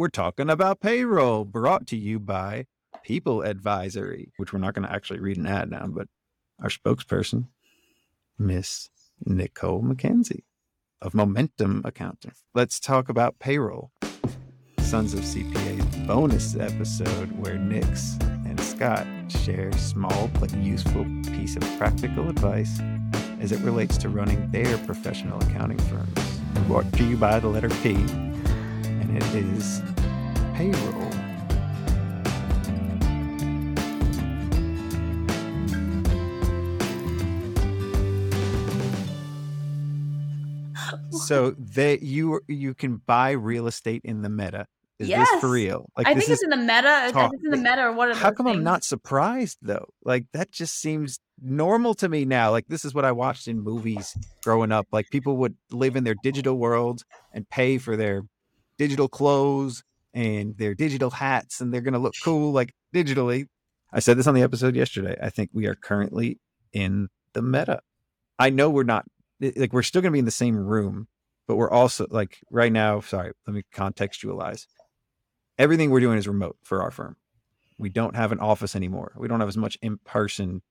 we're talking about payroll brought to you by People Advisory, which we're not going to actually read an ad now, but our spokesperson, Miss Nicole McKenzie of Momentum Accounting. Let's talk about payroll. Sons of CPA bonus episode where Nix and Scott share small but useful piece of practical advice as it relates to running their professional accounting firms. Brought to you by the letter P, and it is payroll. so they you you can buy real estate in the meta. Is yes. this for real? Like I think it's in the meta. Talk. It's in the meta or what? How come things? I'm not surprised though? Like that just seems normal to me now. Like this is what I watched in movies growing up. Like people would live in their digital world and pay for their digital clothes and their digital hats and they're going to look cool like digitally. I said this on the episode yesterday. I think we are currently in the meta. I know we're not like we're still going to be in the same room, but we're also like right now, sorry, let me contextualize. Everything we're doing is remote for our firm. We don't have an office anymore. We don't have as much in-person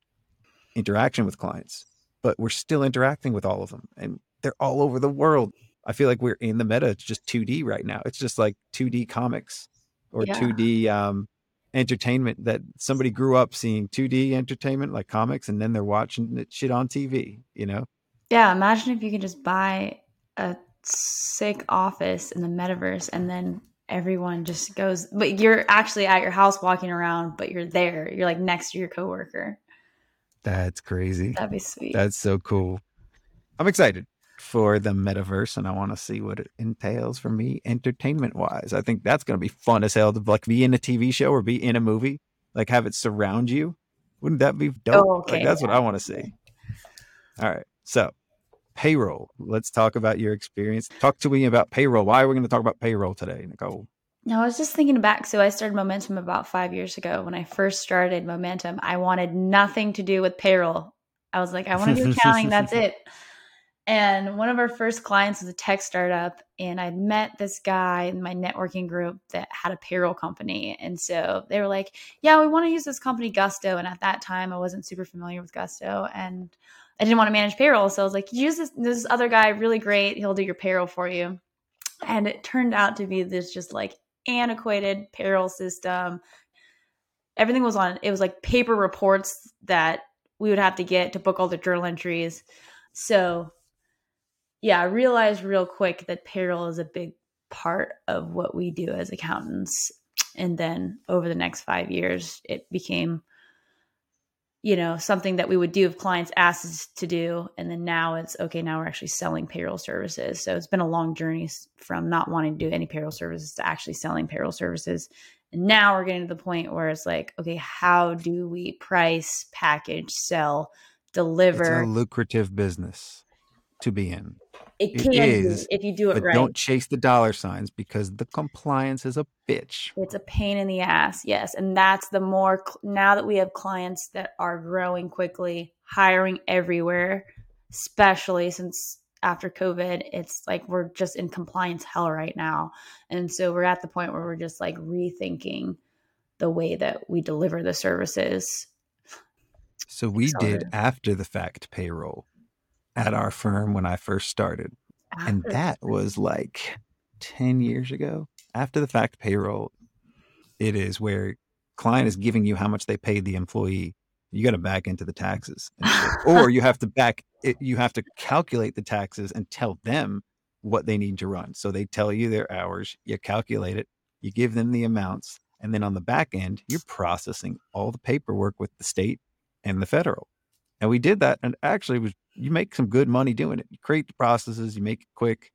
interaction with clients, but we're still interacting with all of them and they're all over the world. I feel like we're in the meta. It's just 2D right now. It's just like 2D comics or yeah. 2D um, entertainment that somebody grew up seeing 2D entertainment like comics and then they're watching it shit on TV, you know? Yeah, imagine if you could just buy a sick office in the metaverse and then everyone just goes but you're actually at your house walking around, but you're there. You're like next to your coworker. That's crazy. That'd be sweet. That's so cool. I'm excited for the metaverse and I want to see what it entails for me entertainment wise. I think that's going to be fun as hell to like be in a TV show or be in a movie, like have it surround you. Wouldn't that be dope? Oh, okay. Like, that's what I want to see. All right. So, payroll. Let's talk about your experience. Talk to me about payroll. Why are we going to talk about payroll today, Nicole? No, I was just thinking back. So I started Momentum about five years ago. When I first started Momentum, I wanted nothing to do with payroll. I was like, I want to do accounting. that's it. And one of our first clients was a tech startup. And I'd met this guy in my networking group that had a payroll company. And so they were like, Yeah, we want to use this company, Gusto. And at that time, I wasn't super familiar with Gusto. And I didn't want to manage payroll. So I was like, use this, this other guy, really great. He'll do your payroll for you. And it turned out to be this just like antiquated payroll system. Everything was on, it was like paper reports that we would have to get to book all the journal entries. So yeah, I realized real quick that payroll is a big part of what we do as accountants. And then over the next five years, it became, you know, something that we would do if clients asked us to do. And then now it's okay, now we're actually selling payroll services. So it's been a long journey from not wanting to do any payroll services to actually selling payroll services. And now we're getting to the point where it's like, okay, how do we price, package, sell, deliver? It's a lucrative business to be in. It can it is, if you do it but right. Don't chase the dollar signs because the compliance is a bitch. It's a pain in the ass, yes. And that's the more now that we have clients that are growing quickly, hiring everywhere, especially since after COVID, it's like we're just in compliance hell right now. And so we're at the point where we're just like rethinking the way that we deliver the services. So we did after the fact payroll at our firm when I first started. and ah. that was like 10 years ago. After the fact payroll, it is where client is giving you how much they paid the employee. You got to back into the taxes, or you have to back it, you have to calculate the taxes and tell them what they need to run. So they tell you their hours, you calculate it, you give them the amounts, and then on the back end, you're processing all the paperwork with the state and the federal. And we did that, and actually was you make some good money doing it. You create the processes, you make it quick,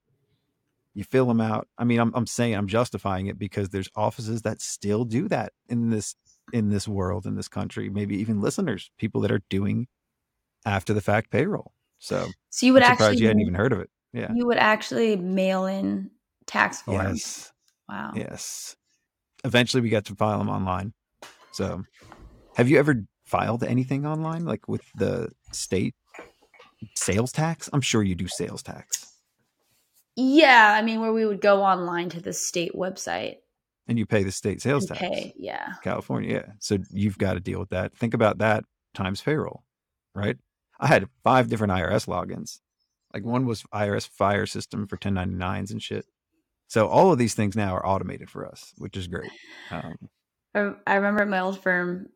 you fill them out. I mean, I'm I'm saying I'm justifying it because there's offices that still do that in this in this world in this country. Maybe even listeners, people that are doing after the fact payroll. So, so you would actually you hadn't even heard of it. Yeah, you would actually mail in tax forms. Yes. Wow. Yes. Eventually, we got to file them online. So, have you ever filed anything online, like with the state sales tax? I'm sure you do sales tax. Yeah, I mean, where we would go online to the state website and you pay the state sales tax. pay, yeah. California. Yeah. So you've got to deal with that. Think about that times payroll, right? I had five different IRS logins. Like one was IRS fire system for 1099s and shit. So all of these things now are automated for us, which is great. Um, I, remember at my old firm,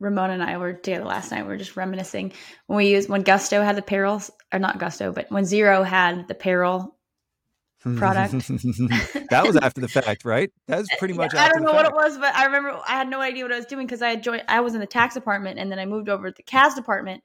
Ramona and I were together last night. We were just reminiscing when we used when Gusto had the payroll, or not Gusto, but when Xero had the payroll. Product. that was after the fact, right? That was pretty much. Yeah, I don't know what it was, but I remember I had no idea what I was doing because I had joined. I was in the tax department, and then I moved over to the CAS department,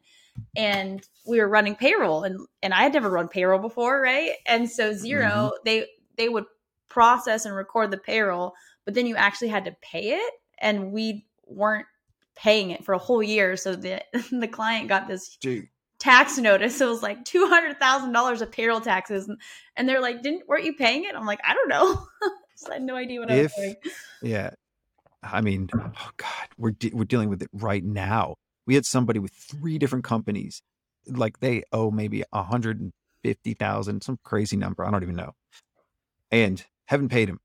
and we were running payroll, and and I had never run payroll before, right? And so 0 Mm-hmm. they they would process and record the payroll, but then you actually had to pay it, and we weren't paying it for a whole year, so the the client got this Dude, tax notice. It was like two hundred thousand dollars of payroll taxes, and, and they're like, "Didn't weren't you paying it?" I'm like, "I don't know." I had no idea what I was If- doing. Yeah. I mean, oh God, we're de- we're dealing with it right now. We had somebody with three different companies, like they owe maybe a hundred and fifty thousand, some crazy number. I don't even know, and haven't paid him.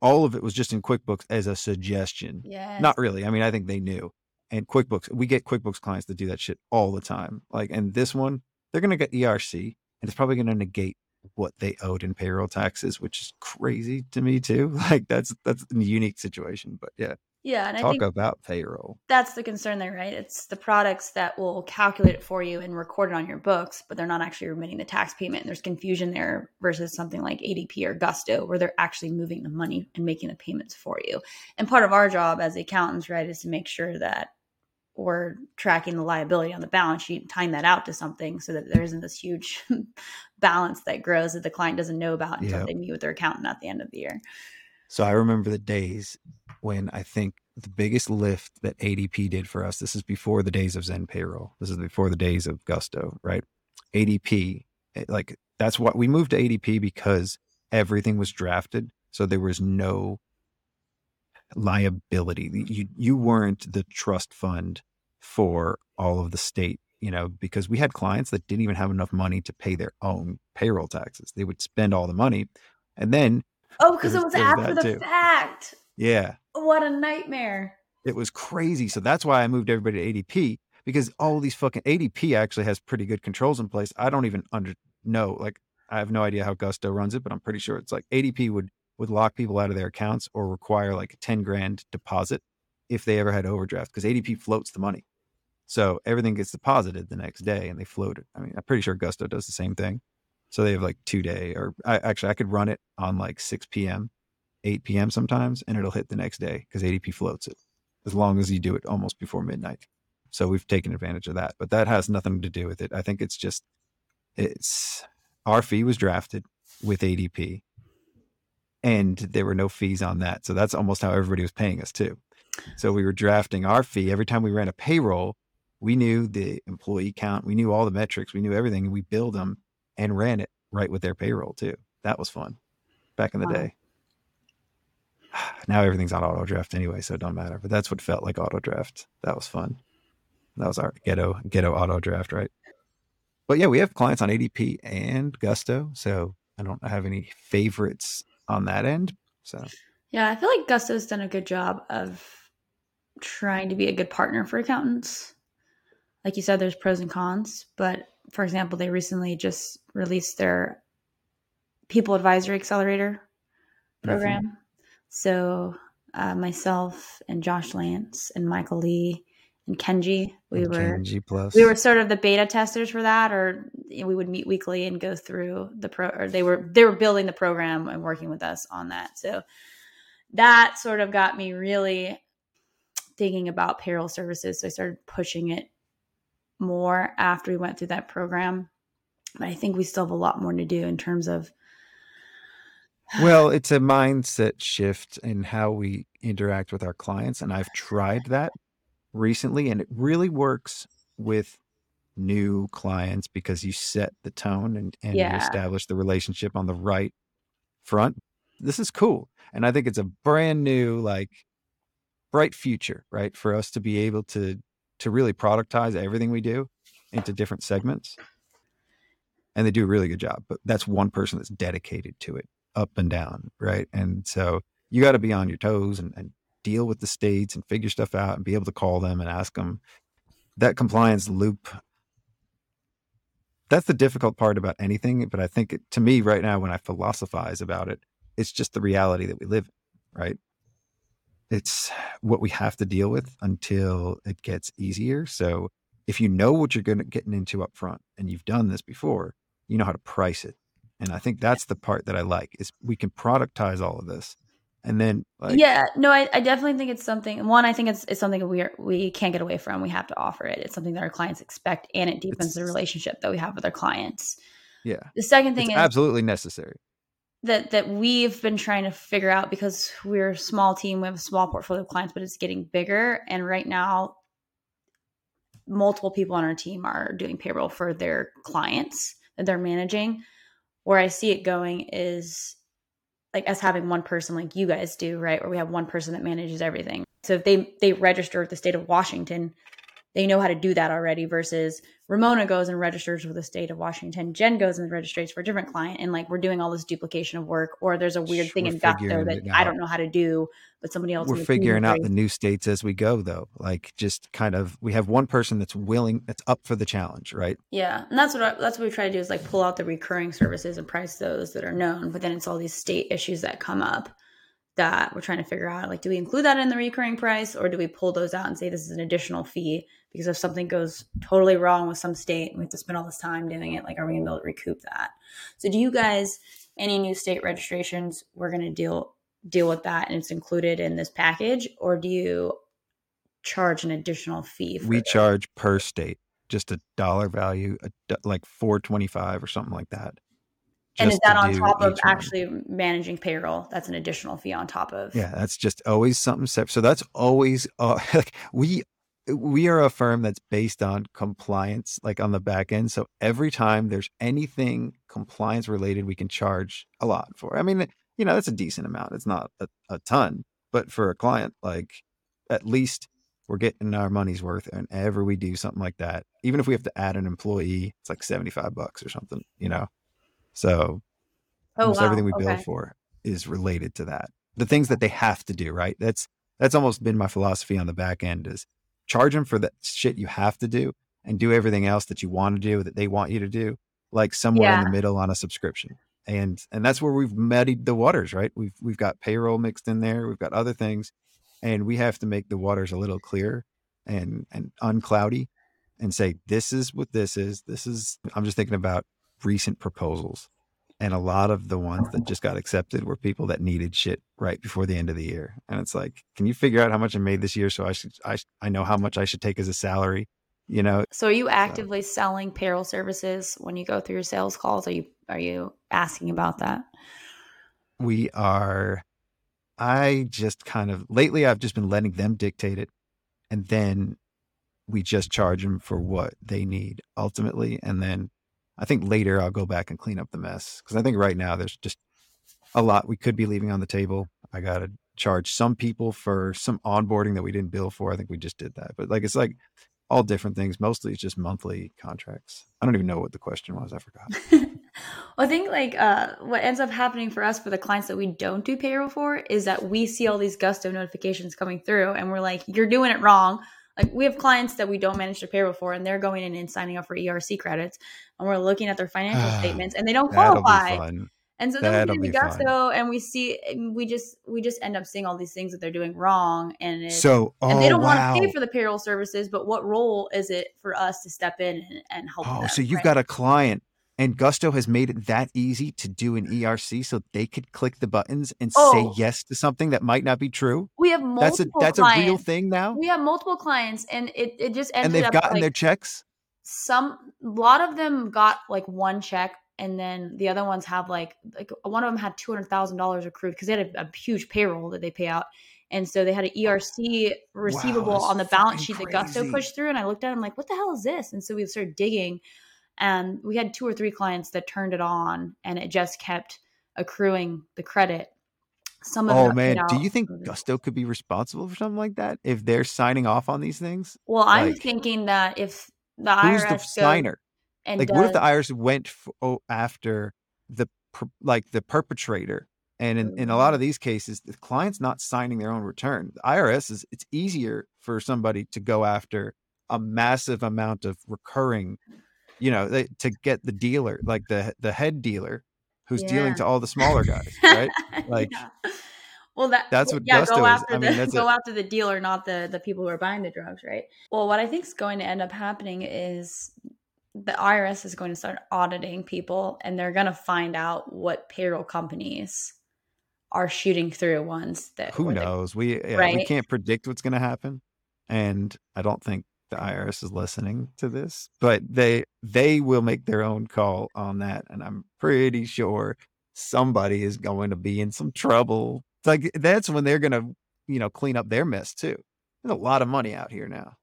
All of it was just in QuickBooks as a suggestion. Yeah, Not really. I mean, I think they knew. And QuickBooks, we get QuickBooks clients that do that shit all the time. Like, and this one, they're gonna get ERC, and it's probably gonna negate what they owed in payroll taxes, which is crazy to me too. Like that's that's a unique situation. But yeah, yeah, and I talk about payroll. that's the concern there, right? It's the products that will calculate it for you and record it on your books, but they're not actually remitting the tax payment. And there's confusion there versus something like ADP or Gusto, where they're actually moving the money and making the payments for you. And part of our job as accountants, right, is to make sure that we're tracking the liability on the balance sheet and tying that out to something so that there isn't this huge balance that grows that the client doesn't know about until Yep. they meet with their accountant at the end of the year. So I remember the days when I think the biggest lift that ADP did for us. This is before the days of ZenPayroll. This is before the days of Gusto, right? ADP, eh, like that's what we moved to ADP because everything was drafted, so there was no liability. You you weren't the trust fund for all of the state, you know, because we had clients that didn't even have enough money to pay their own payroll taxes. They would spend all the money, and then Oh, because It it was- was it was after the too. fact. yeah, What a nightmare. it was crazy. So that's why I moved everybody to ADP because all these fucking ADP actually has pretty good controls in place. I don't even under know. Like I have no idea how Gusto runs it, but I'm pretty sure it's like ADP would would lock people out of their accounts or require like a 10 grand deposit if they ever had overdraft because ADP floats the money. So everything gets deposited the next day and they float it. I mean, I'm pretty sure Gusto does the same thing. So they have like two day or I actually I could run it on like 6 p.m., 8 p.m. sometimes, and it'll hit the next day because ADP floats it as long as you do it almost before midnight. So we've taken advantage of that, but that has nothing to do with it. I think it's just it's our fee was drafted with ADP and there were no fees on that. So that's almost how everybody was paying us too. So we were drafting our fee every time we ran a payroll. We knew the employee count, we knew all the metrics, we knew everything, and we billed them and ran it right with their payroll too. That was fun back in the Wow. day. Now everything's on auto draft anyway, so it don't matter. But that's what felt like auto draft. That was fun. That was our ghetto ghetto auto draft, right? But yeah, we have clients on ADP and Gusto, so I don't have any favorites on that end. So Yeah, I feel like Gusto's done a good job of trying to be a good partner for accountants. Like you said, there's pros and cons, but for example, they recently just released their People Advisory Accelerator program. So uh, myself and Josh Lance and Michael Lee and Kenji, we were G plus. we were sort of the beta testers for that or we would meet weekly and go through the pro or they were they were building the program and working with us on that so that sort of got me really thinking about payroll services so i started pushing it more after we went through that program but i think we still have a lot more to do in terms of well, it's a mindset shift in how we interact with our clients. And I've tried that recently, and it really works with new clients because you set the tone and, and Yeah. you establish the relationship on the right front. This is cool. And I think it's a brand new, like, bright future, right? For us to be able to to really productize everything we do into different segments. And they do a really good job. But that's one person that's dedicated to it up and down, right? And so you got to be on your toes and, and deal with the states and figure stuff out and be able to call them and ask them that compliance loop that's the difficult part about anything but i think it, to me right now when i philosophize about it it's just the reality that we live in right? It's what we have to deal with until it gets easier. So if you know what you're going to getting into up front and you've done this before you know how to price it. And i think that's the part that i like is we can productize all of this and then like, yeah no I, I definitely think it's something one i think it's, it's something we are, we can't get away from we have to offer it it's something that our clients expect and it deepens the relationship that we have with our clients. Yeah. The second thing is absolutely necessary. that that we've been trying to figure out because we're a small team we have a small portfolio of clients but it's getting bigger and right now multiple people on our team are doing payroll for their clients that they're managing. Where i see it going is like us having one person like you guys do, right? Where we have one person that manages everything. So if they they register with the state of Washington, they know how to do that already versus Ramona goes and registers with the state of Washington. Jen goes and registers for a different client. And like we're doing all this duplication of work, or there's a weird thing in Gusto that I don't know how to do, but somebody else. We're figuring out the new states as we go, though. Like just kind of, we have one person that's willing, that's up for the challenge, right? Yeah, and that's what I, that's what we try to do is like pull out the recurring services and price those that are known. But then it's all these state issues that come up that we're trying to figure out like do we include that in the recurring price or do we pull those out and say this is an additional fee? Because if something goes totally wrong with some state and we have to spend all this time doing it like are we going to be able to recoup that? So do you guys any new state registrations we're going to deal deal with that and it's included in this package or do you charge an additional fee we charge per state just a dollar value a, like 425 or something like that and is that on top of actually one. managing payroll? That's an additional fee on top of. Yeah, that's just always something separate. So that's always uh, like we we are a firm that's based on compliance, like on the back end. So every time there's anything compliance related, we can charge a lot for. I mean, you know, that's a decent amount. It's not a, a ton, but for a client, like at least we're getting our money's worth. And ever we do something like that, even if we have to add an employee, it's like seventy five bucks or something. You know. So oh, almost wow. everything we okay. bill for is related to that. The things that they have to do, right? That's that's almost been my philosophy on the back end is charge them for the shit you have to do and do everything else that you want to do that they want you to do, like somewhere yeah. in the middle on a subscription. And and that's where we've muddied the waters, right? We've we've got payroll mixed in there, we've got other things, and we have to make the waters a little clearer and and uncloudy and say this is what this is. This is I'm just thinking about recent proposals. And a lot of the ones that just got accepted were people that needed shit right before the end of the year. And it's like, can you figure out how much I made this year so I should I I know how much I should take as a salary, you know? So are you actively so. selling payroll services when you go through your sales calls? Are you are you asking about that? We are I just kind of lately I've just been letting them dictate it and then we just charge them for what they need ultimately and then I think later I'll go back and clean up the mess because I think right now there's just a lot we could be leaving on the table. I got to charge some people for some onboarding that we didn't bill for. I think we just did that, but like it's like all different things. Mostly it's just monthly contracts. I don't even know what the question was. I forgot. well, I think like uh, what ends up happening for us for the clients that we don't do payroll for is that we see all these gusto notifications coming through, and we're like, "You're doing it wrong." Like we have clients that we don't manage to payroll for, and they're going in and signing up for ERC credits, and we're looking at their financial ah, statements, and they don't qualify. And so then That'll we get the gusto, and we see we just we just end up seeing all these things that they're doing wrong, and so oh, and they oh, don't wow. want to pay for the payroll services. But what role is it for us to step in and, and help? Oh, them, so you've right? got a client and Gusto has made it that easy to do an ERC so they could click the buttons and oh. say yes to something that might not be true. We have multiple That's a that's clients. a real thing now. We have multiple clients and it, it just ended And they've gotten like, their checks? Some a lot of them got like one check and then the other ones have like like one of them had two hundred thousand dollars accrued because they had a, a, huge payroll that they pay out, and so they had an oh, ERC receivable wow, on the balance sheet crazy. that Gusto pushed through. And I looked at them like, what the hell is this? And so we started digging, and we had two or three clients that turned it on and it just kept accruing the credit. Some of them oh man, do you think Gusto could be responsible for something like that if they're signing off on these things? Well, like, I'm thinking that if the who's IRS the signer? like, does, what if the IRS went oh, after the like the perpetrator And in, in a lot mm-hmm. of these cases, the client's not signing their own return. The IRS is it's easier for somebody to go after a massive amount of recurring, you know, they, to get the dealer, like the the head dealer who's Yeah. dealing to all the smaller guys, right? Like Yeah. Well, that that's what yeah, Gusto go is. after I the mean, that's go after the dealer, not the the people who are buying the drugs, right? Well, what I think is going to end up happening is the IRS is going to start auditing people, and they're going to find out what payroll companies are shooting through ones that who knows? We yeah, we can't predict what's going to happen, and I don't think the IRS is listening to this, but they they will make their own call on that, and I'm pretty sure somebody is going to be in some trouble. It's like that's when they're going to you know clean up their mess too. There's a lot of money out here now.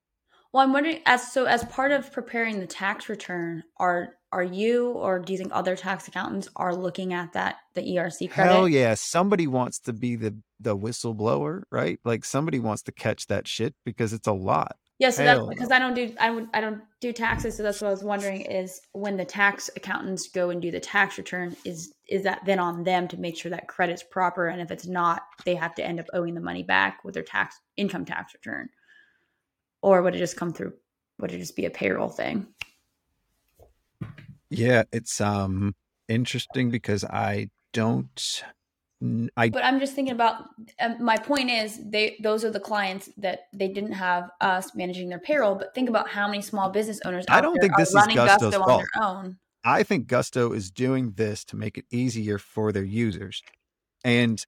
Well, I'm wondering as so as part of preparing the tax return, are are you or do you think other tax accountants are looking at that the ERC credit? Hell yeah, somebody wants to be the the whistleblower, right? Like somebody wants to catch that shit because it's a lot. Yeah, so that's because no. I don't do I don't I don't do taxes, so that's what I was wondering is when the tax accountants go and do the tax return, is is that then on them to make sure that credit's proper, and if it's not, they have to end up owing the money back with their tax income tax return, or would it just come through? Would it just be a payroll thing? Yeah, it's um interesting because I don't I But I'm just thinking about um, my point is they those are the clients that they didn't have us managing their payroll. But think about how many small business owners I don't think this is Gusto's Gusto on fault. their own. I think Gusto is doing this to make it easier for their users. And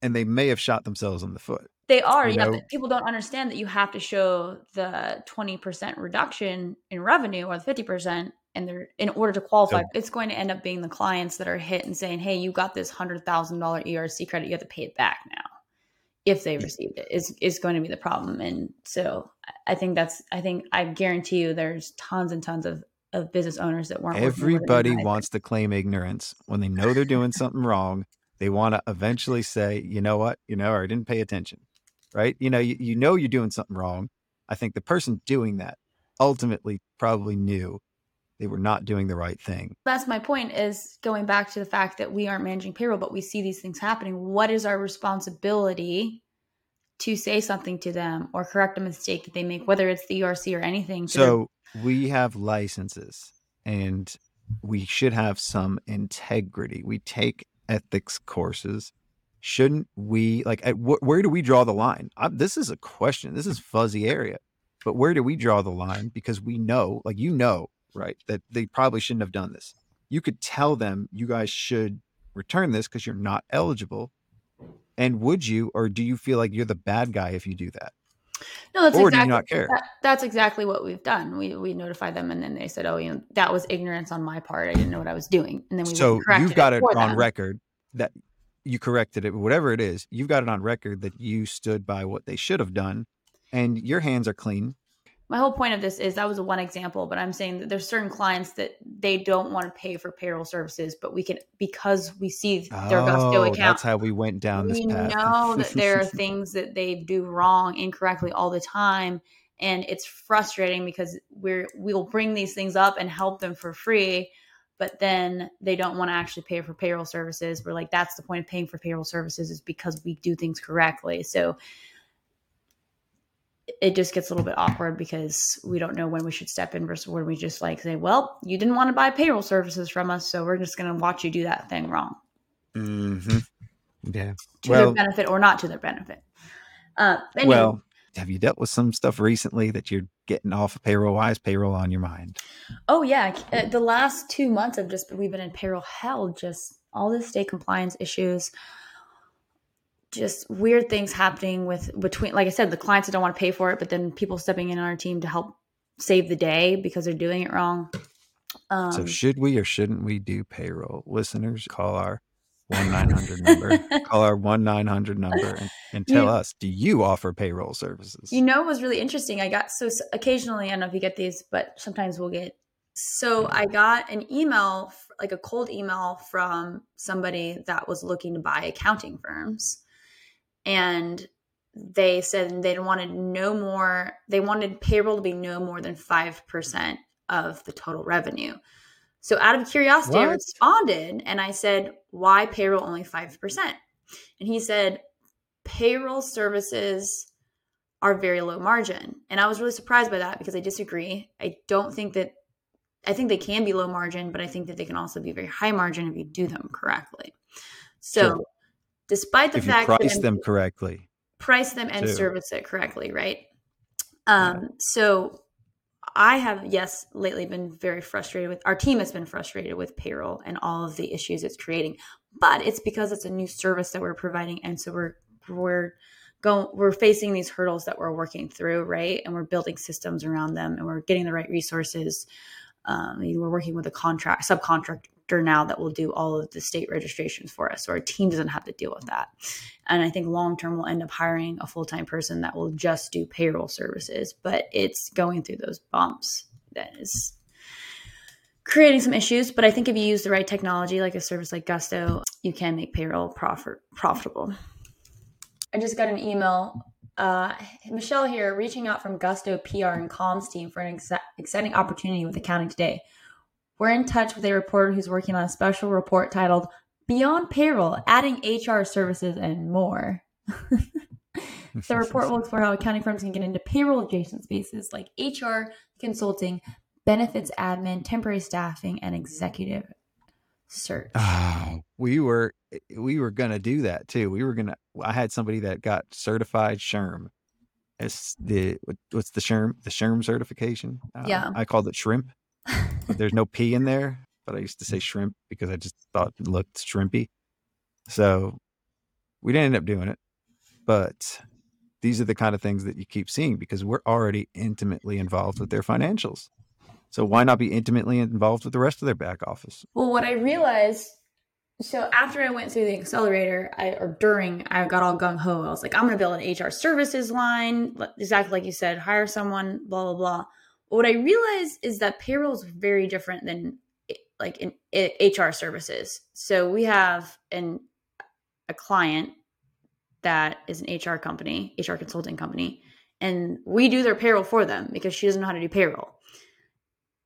and they may have shot themselves in the foot. They are, you yeah. know? But people don't understand that you have to show the twenty percent reduction in revenue or the fifty percent, and they're in order to qualify. So- it's going to end up being the clients that are hit and saying, "Hey, you got this hundred thousand dollar ERC credit. You have to pay it back now." If they received it, is is going to be the problem. And so, I- think that's. I think I guarantee you, there's tons and tons of of business owners that weren't. working with an Everybody wants to claim ignorance when they know they're doing something wrong. They want to eventually say, you know what, you know, or I didn't pay attention. Right? You know, you, you know you're doing something wrong. I think the person doing that ultimately probably knew they were not doing the right thing. that's my point is going back to the fact that we aren't managing payroll but we see these things happening what is our responsibility to say something to them or correct a mistake that they make whether it's the erc or anything So we have licenses and we should have some integrity. We take ethics courses. Shouldn't we like at wh- where do we draw the line? i this is a question. This is fuzzy area. But where do we draw the line because we know, like you know, right, that they probably shouldn't have done this. You could tell them you guys should return this because you're not eligible. And would you or do you feel like you're the bad guy if you do that? no that's or do exactly you not care? that- that's exactly what we've done we we notified them and then they said oh you know that was ignorance on my part i didn't know what i was doing and then we so you've got it for on them. record that you corrected it whatever it is you've got it on record that you stood by what they should have done and your hands are clean my whole point of this is that was one example, but I'm saying that there's certain clients that they don't want to pay for payroll services, but we can because we see their Gusto oh account. that's how we went down this we path know that there are things that they do wrong, incorrectly all the time, and it's frustrating because we're we'll bring these things up and help them for free, but then they don't want to actually pay for payroll services. We're like, that's the point of paying for payroll services is because we do things correctly. So it just gets a little bit awkward because we don't know when we should step in versus when we just like say, well, you didn't want to buy payroll services from us, so we're just going to watch you do that thing wrong. Hmm yeah. To well their benefit or not to their benefit. Uh, anyway, well have you dealt with some stuff recently that you're getting off of payroll? Wise, payroll on your mind? Oh yeah, uh, the last two months have just we've been in payroll hell. Just all this state compliance issues, just weird things happening with between. Like I said, the clients that don't want to pay for it, but then people stepping in on our team to help save the day because they're doing it wrong. Um, so should we or shouldn't we do payroll listeners call our 1-900 number call our 1-900 number and, and tell You- us do you offer payroll services You know, it was really interesting. I got so occasionally, I don't know if you get these, but sometimes we'll get. So I got an email, like a cold email from somebody that was looking to buy accounting firms. And they said they wanted no more, they wanted payroll to be no more than 5% of the total revenue. So out of curiosity, I responded and I said, why payroll only 5%? And he said payroll services are very low margin. And I was really surprised by that because I disagree. I don't think that I think they can be low margin, but I think that they can also be very high margin if you do them correctly. So, sure. Despite the if fact price that them correctly, price them and too. service it correctly, right? Um, yeah. So, I have yes lately been very frustrated with our team has been frustrated with payroll and all of the issues it's creating, but it's because it's a new service that we're providing, and so we're we're going we're facing these hurdles that we're working through, right? And we're building systems around them, and we're getting the right resources um, we're working with a contract now that will do all of the state registrations for us, so our team doesn't have to deal with that. And I think long term we'll end up hiring a full time person that will just do payroll services, but it's going through those bumps that is creating some issues. But I think if you use the right technology, like a service like Gusto, you can make payroll profit profitable. I just got an email uh, Michelle here, reaching out from Gusto PR and Comms team for an ex- exciting opportunity with Accounting Today. We're in touch with a reporter who's working on a special report titled Beyond Payroll, Adding HR Services and More. the report will explore how accounting firms can get into payroll adjacent spaces like HR, consulting, benefits admin, temporary staffing, and executive search. Oh, we were we were gonna do that too. We were gonna. I had somebody that got certified SHRM. It's the what's the SHRM the SHRM certification? Uh, yeah, I called it shrimp. There's no p in there, but I used to say shrimp because I just thought it looked shrimpy. So we didn't end up doing it, but these are the kind of things that you keep seeing because we're already intimately involved with their financials. So why not be intimately involved with the rest of their back office? Well, what I realized so after I went through the accelerator, I or during I got all gung ho. I was like, I'm going to build an HR services line, exactly like you said, hire someone, blah blah blah. What I realized is that payroll is very different than like in, HR services. So we have an a client that is an HR company, HR consulting company, and we do their payroll for them because she doesn't know how to do payroll.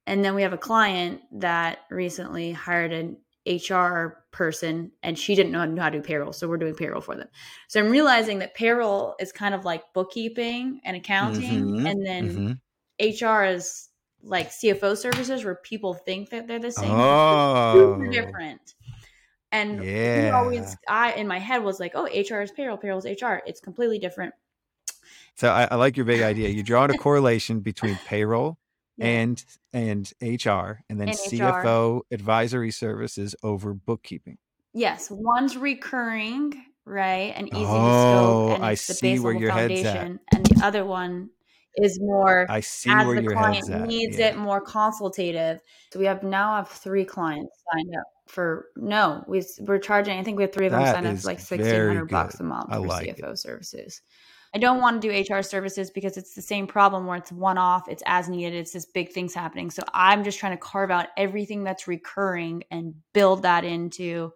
And then we have a client that recently hired an HR person and she didn't know how to do payroll. So we're doing payroll for them. So I'm realizing that payroll is kind of like bookkeeping and accounting. Mm-hmm, and then mm-hmm. HR is like CFO services where people think that they're the same. Oh, super different. And yeah. always, I in my head was like, oh, HR is payroll, payroll is HR. It's completely different. So I, I like your big idea. You draw a correlation between payroll yeah. and and HR and then and CFO HR. advisory services over bookkeeping. Yes, one's recurring, right, and easy oh, to scope, oh, and I see where your foundation, head's at. and the other one is more. I see as where the your client needs yeah. it more consultative. So we have now have three clients signed up for no, we we're charging. I think we have three of them that signed up for like sixteen hundred bucks a month I for like CFO it. services. I don't want to do HR services because it's the same problem where it's one off, it's as needed, it's this big things happening. So I'm just trying to carve out everything that's recurring and build that into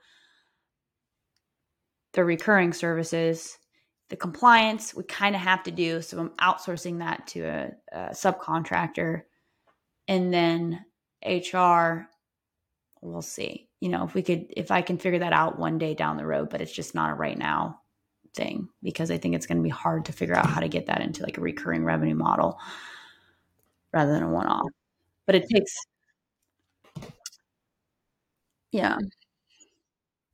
the recurring services. The compliance we kind of have to do, so I'm outsourcing that to a, a subcontractor, and then HR. We'll see. You know, if we could, if I can figure that out one day down the road, but it's just not a right now thing because I think it's going to be hard to figure out how to get that into like a recurring revenue model rather than a one off. But it takes, yeah.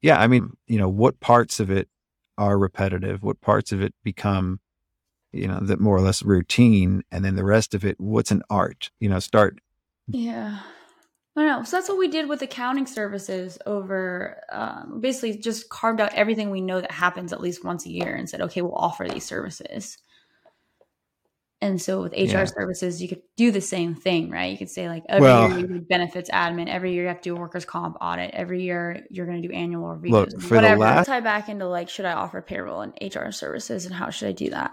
Yeah. I mean, you know, what parts of it are repetitive? What parts of it become, you know, that more or less routine? And then the rest of it, what's an art? You know, start. Yeah. I know. So that's what we did with accounting services over um, basically just carved out everything we know that happens at least once a year and said, okay, we'll offer these services. And so with HR yeah. services, you could do the same thing, right? You could say like every well, year you do benefits admin, every year you have to do a workers comp audit, every year you're going to do annual reviews, look, for whatever. The last- tie back into like, should I offer payroll and HR services, and how should I do that?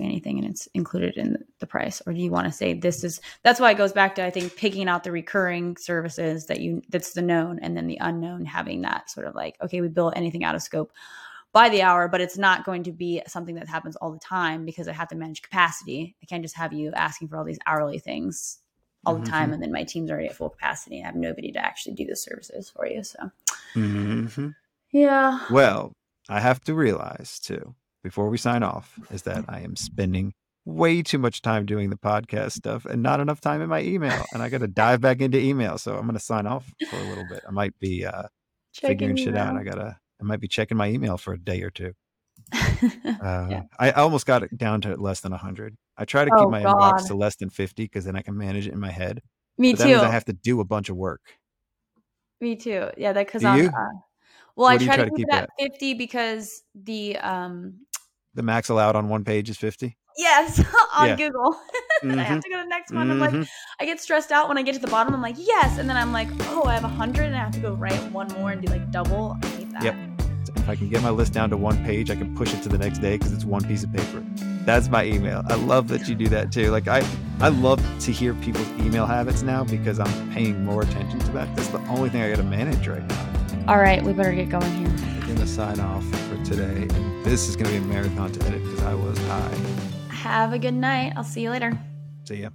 anything and it's included in the price or do you want to say this is that's why it goes back to i think picking out the recurring services that you that's the known and then the unknown having that sort of like okay we bill anything out of scope by the hour but it's not going to be something that happens all the time because i have to manage capacity i can't just have you asking for all these hourly things all mm-hmm. the time and then my team's already at full capacity i have nobody to actually do the services for you so mm-hmm. yeah well I have to realize too, before we sign off, is that I am spending way too much time doing the podcast stuff and not enough time in my email. And I got to dive back into email. So I'm going to sign off for a little bit. I might be uh, figuring shit out. I got to, I might be checking my email for a day or two. Uh, yeah. I almost got it down to less than 100. I try to keep oh, my God. inbox to less than 50 because then I can manage it in my head. Me too. I have to do a bunch of work. Me too. Yeah, that because I'm. Uh, well, I try, try, to keep, keep it at 50 because the um the max allowed on one page is 50. Yes, on yeah. Google. mm-hmm. I have mm-hmm. to go to the next one. Mm-hmm. I'm like, mm-hmm. I get stressed out when I get to the bottom. I'm like, yes, and then I'm like, oh, I have a hundred, and I have to go write one more and do like double. I hate that. Yep. If I can get my list down to one page, I can push it to the next day because it's one piece of paper. That's my email. I love that you do that too. Like I, I love to hear people's email habits now because I'm paying more attention to that. That's the only thing I got to manage right now. All right, we better get going here. We're gonna sign off for today. This is gonna be a marathon to edit because I was high. Have a good night. I'll see you later. See ya.